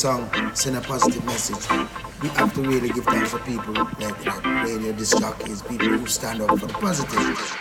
Song send a positive message. We have to really give thanks for people like, like radio disc jockeys, people who stand up for the positive.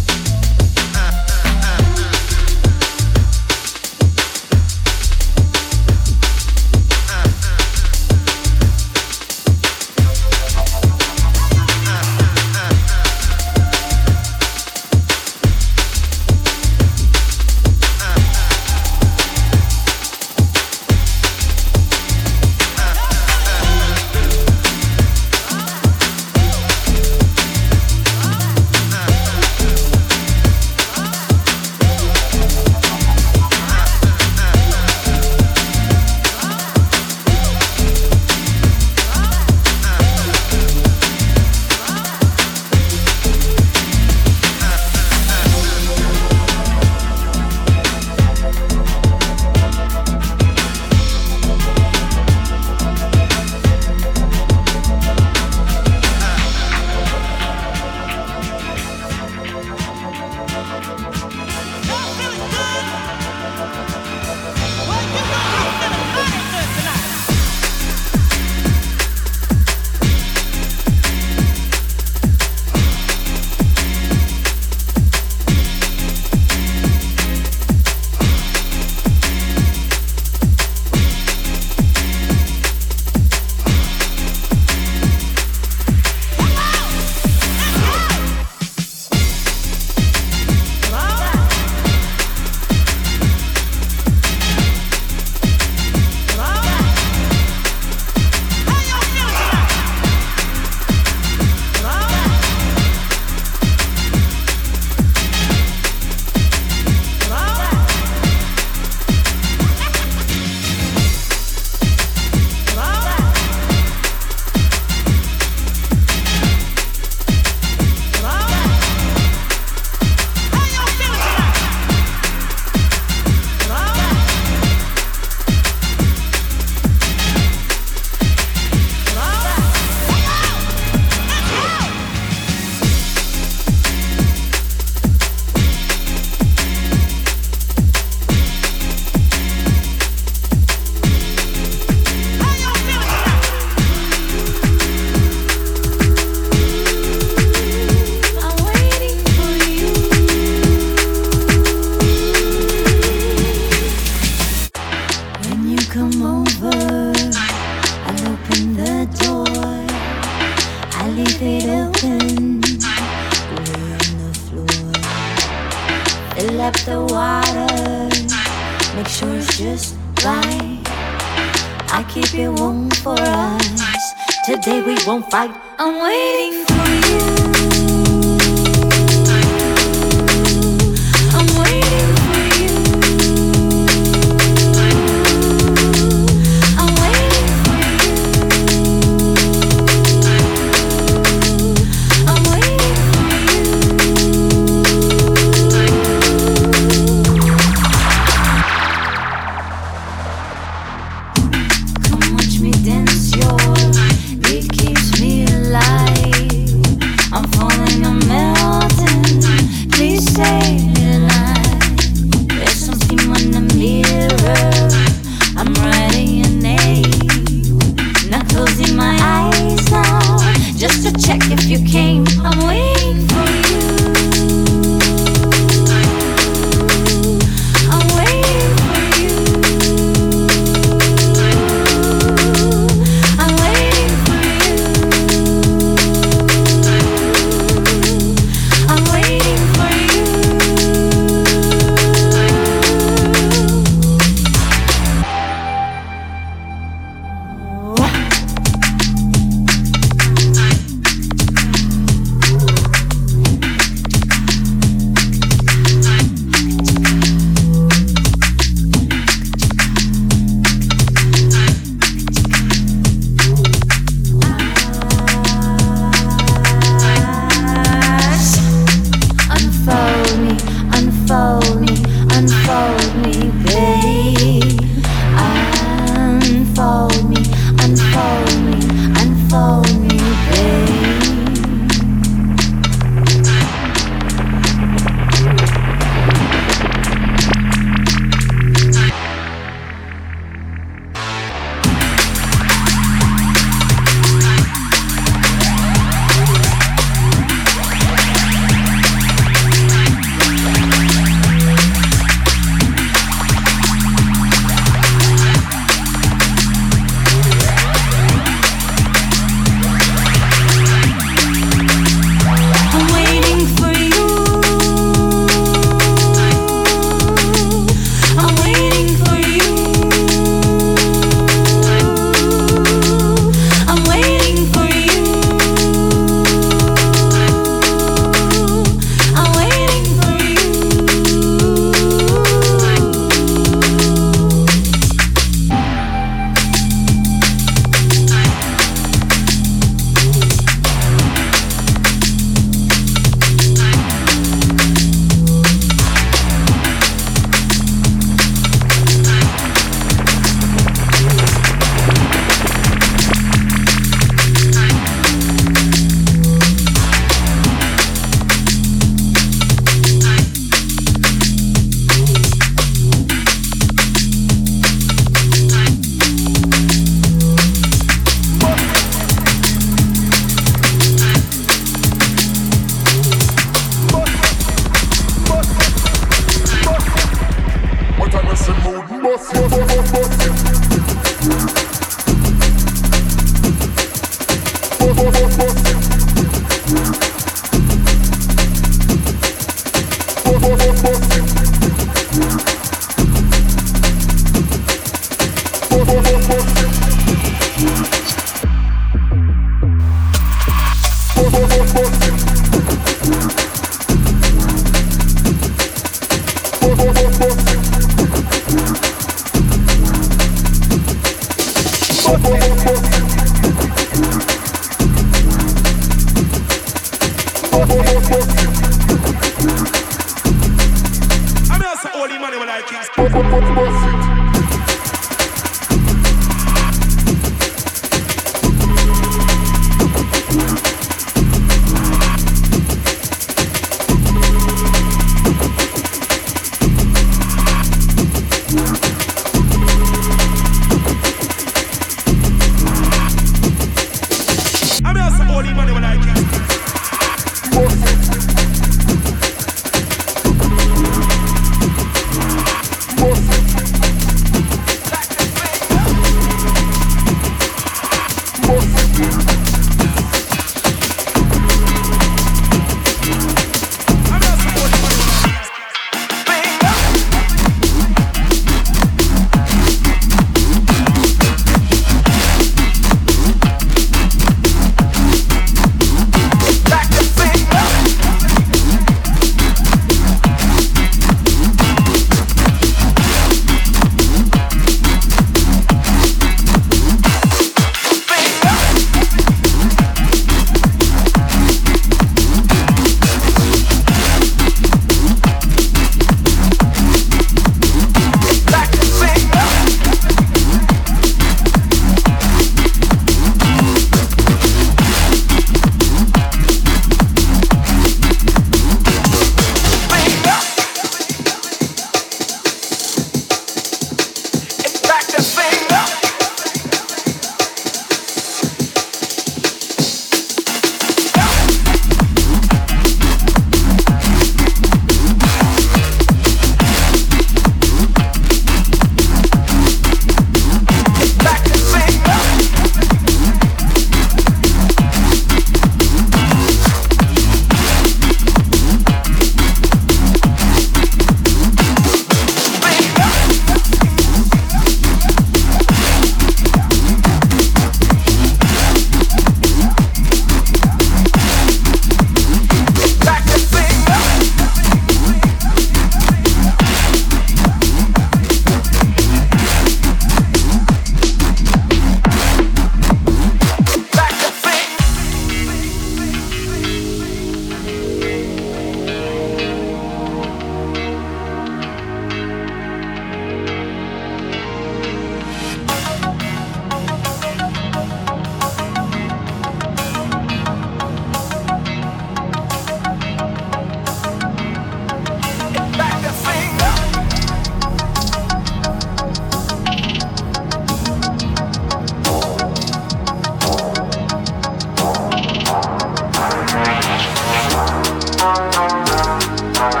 Thank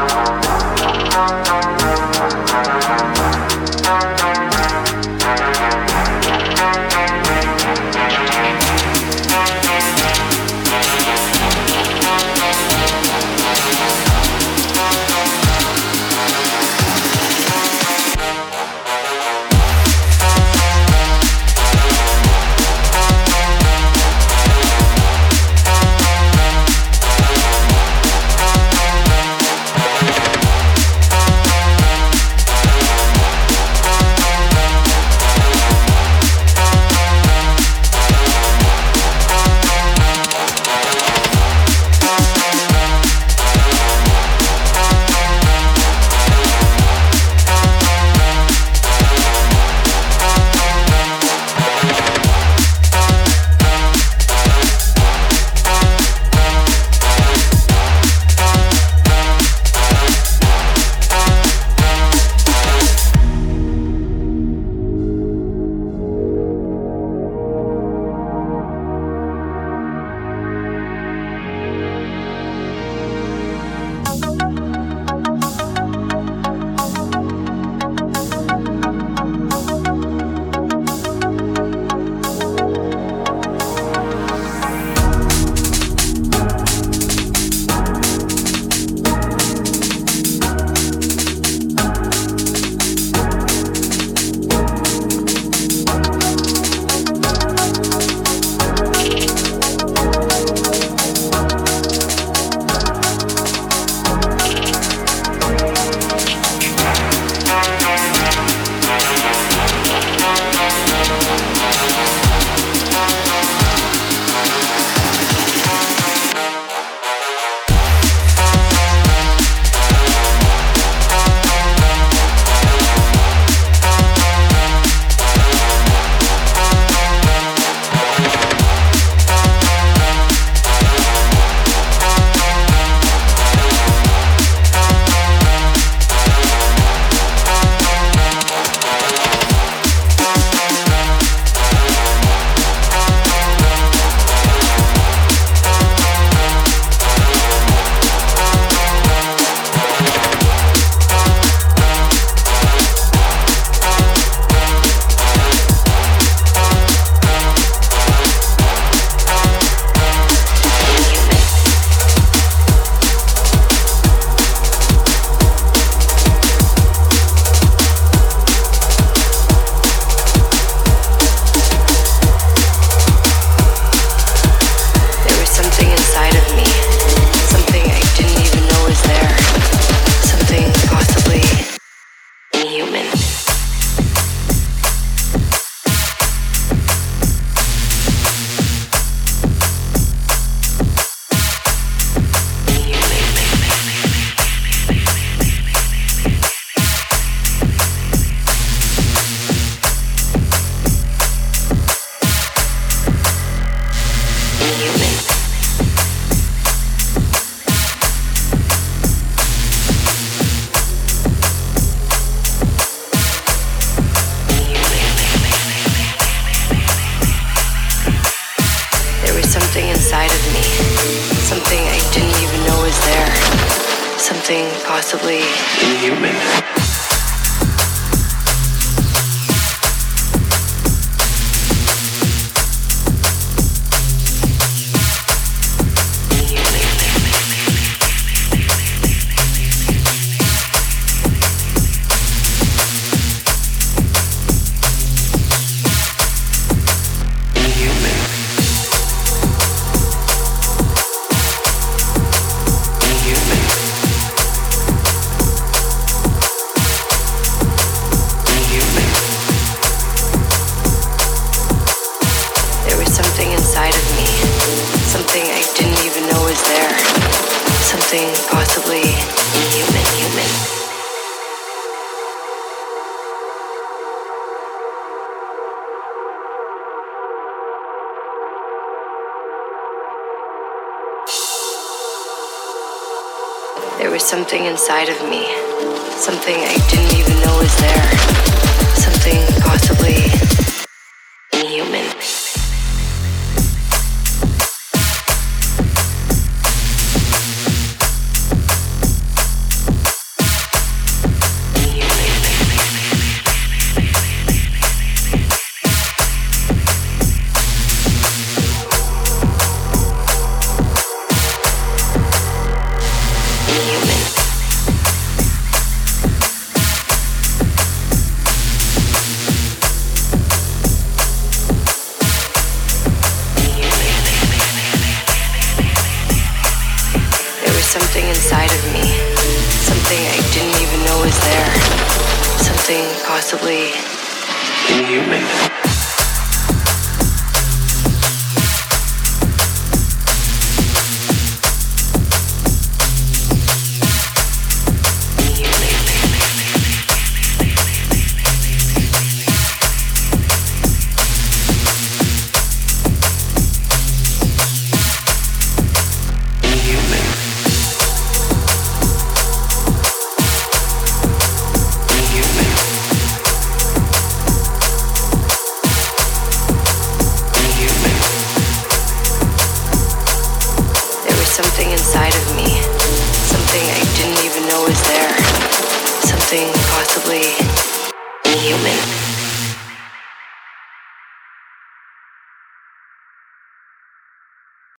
you. something possibly human, human. There was something inside of me, something I didn't even know was there, something possibly inhuman.